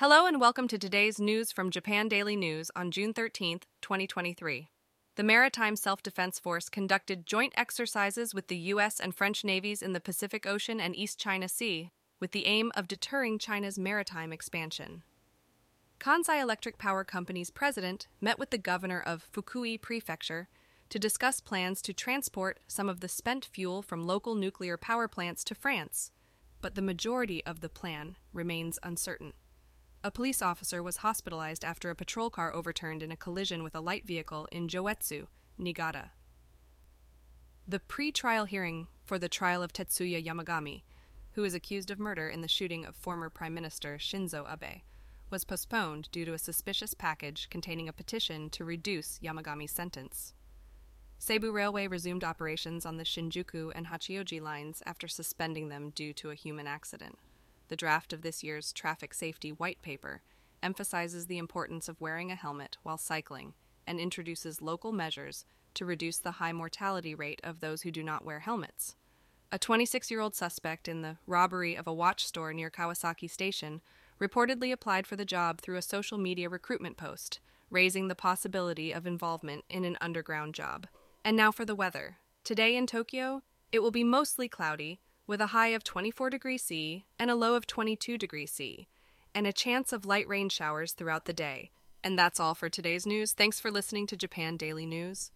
Hello and welcome to today's news from Japan Daily News on June 13, 2023. The Maritime Self Defense Force conducted joint exercises with the U.S. and French navies in the Pacific Ocean and East China Sea with the aim of deterring China's maritime expansion. Kansai Electric Power Company's president met with the governor of Fukui Prefecture to discuss plans to transport some of the spent fuel from local nuclear power plants to France, but the majority of the plan remains uncertain. A police officer was hospitalized after a patrol car overturned in a collision with a light vehicle in Joetsu, Niigata. The pre trial hearing for the trial of Tetsuya Yamagami, who is accused of murder in the shooting of former Prime Minister Shinzo Abe, was postponed due to a suspicious package containing a petition to reduce Yamagami's sentence. Seibu Railway resumed operations on the Shinjuku and Hachioji lines after suspending them due to a human accident. The draft of this year's traffic safety white paper emphasizes the importance of wearing a helmet while cycling and introduces local measures to reduce the high mortality rate of those who do not wear helmets. A 26 year old suspect in the robbery of a watch store near Kawasaki Station reportedly applied for the job through a social media recruitment post, raising the possibility of involvement in an underground job. And now for the weather. Today in Tokyo, it will be mostly cloudy with a high of 24 degrees C and a low of 22 degrees C, and a chance of light rain showers throughout the day. And that's all for today's news. Thanks for listening to Japan Daily News.